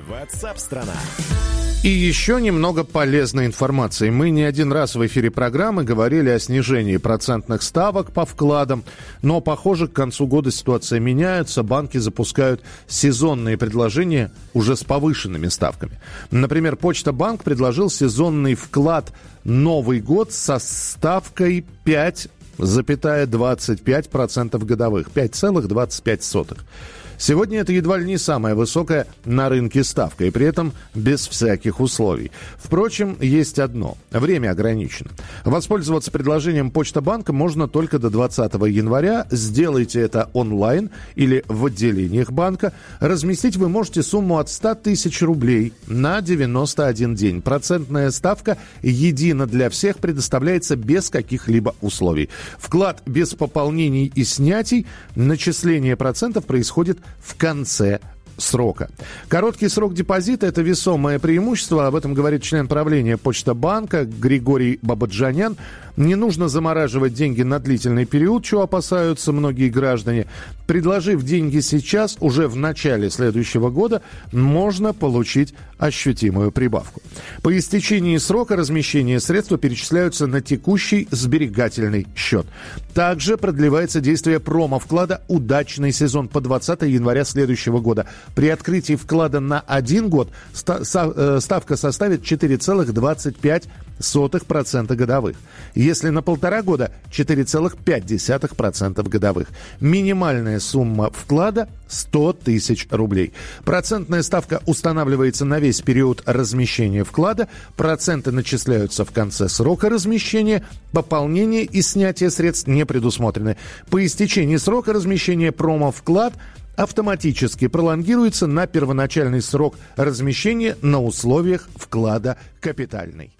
WhatsApp страна. И еще немного полезной информации. Мы не один раз в эфире программы говорили о снижении процентных ставок по вкладам, но, похоже, к концу года ситуация меняется. Банки запускают сезонные предложения уже с повышенными ставками. Например, Почта Банк предложил сезонный вклад «Новый год» со ставкой 5,25% годовых. 5,25%. Сегодня это едва ли не самая высокая на рынке ставка, и при этом без всяких условий. Впрочем, есть одно. Время ограничено. Воспользоваться предложением Почта Банка можно только до 20 января. Сделайте это онлайн или в отделениях банка. Разместить вы можете сумму от 100 тысяч рублей на 91 день. Процентная ставка едина для всех предоставляется без каких-либо условий. Вклад без пополнений и снятий, начисление процентов происходит в конце срока. Короткий срок депозита – это весомое преимущество. Об этом говорит член правления Почта банка Григорий Бабаджанян. Не нужно замораживать деньги на длительный период, чего опасаются многие граждане. Предложив деньги сейчас, уже в начале следующего года, можно получить ощутимую прибавку. По истечении срока размещения средства перечисляются на текущий сберегательный счет. Также продлевается действие промо-вклада «Удачный сезон» по 20 января следующего года. При открытии вклада на один год э, ставка составит 4,25 0,05% годовых. Если на полтора года 4,5% годовых. Минимальная сумма вклада 100 тысяч рублей. Процентная ставка устанавливается на весь период размещения вклада. Проценты начисляются в конце срока размещения. Пополнение и снятие средств не предусмотрены. По истечении срока размещения промо-вклад автоматически пролонгируется на первоначальный срок размещения на условиях вклада капитальный.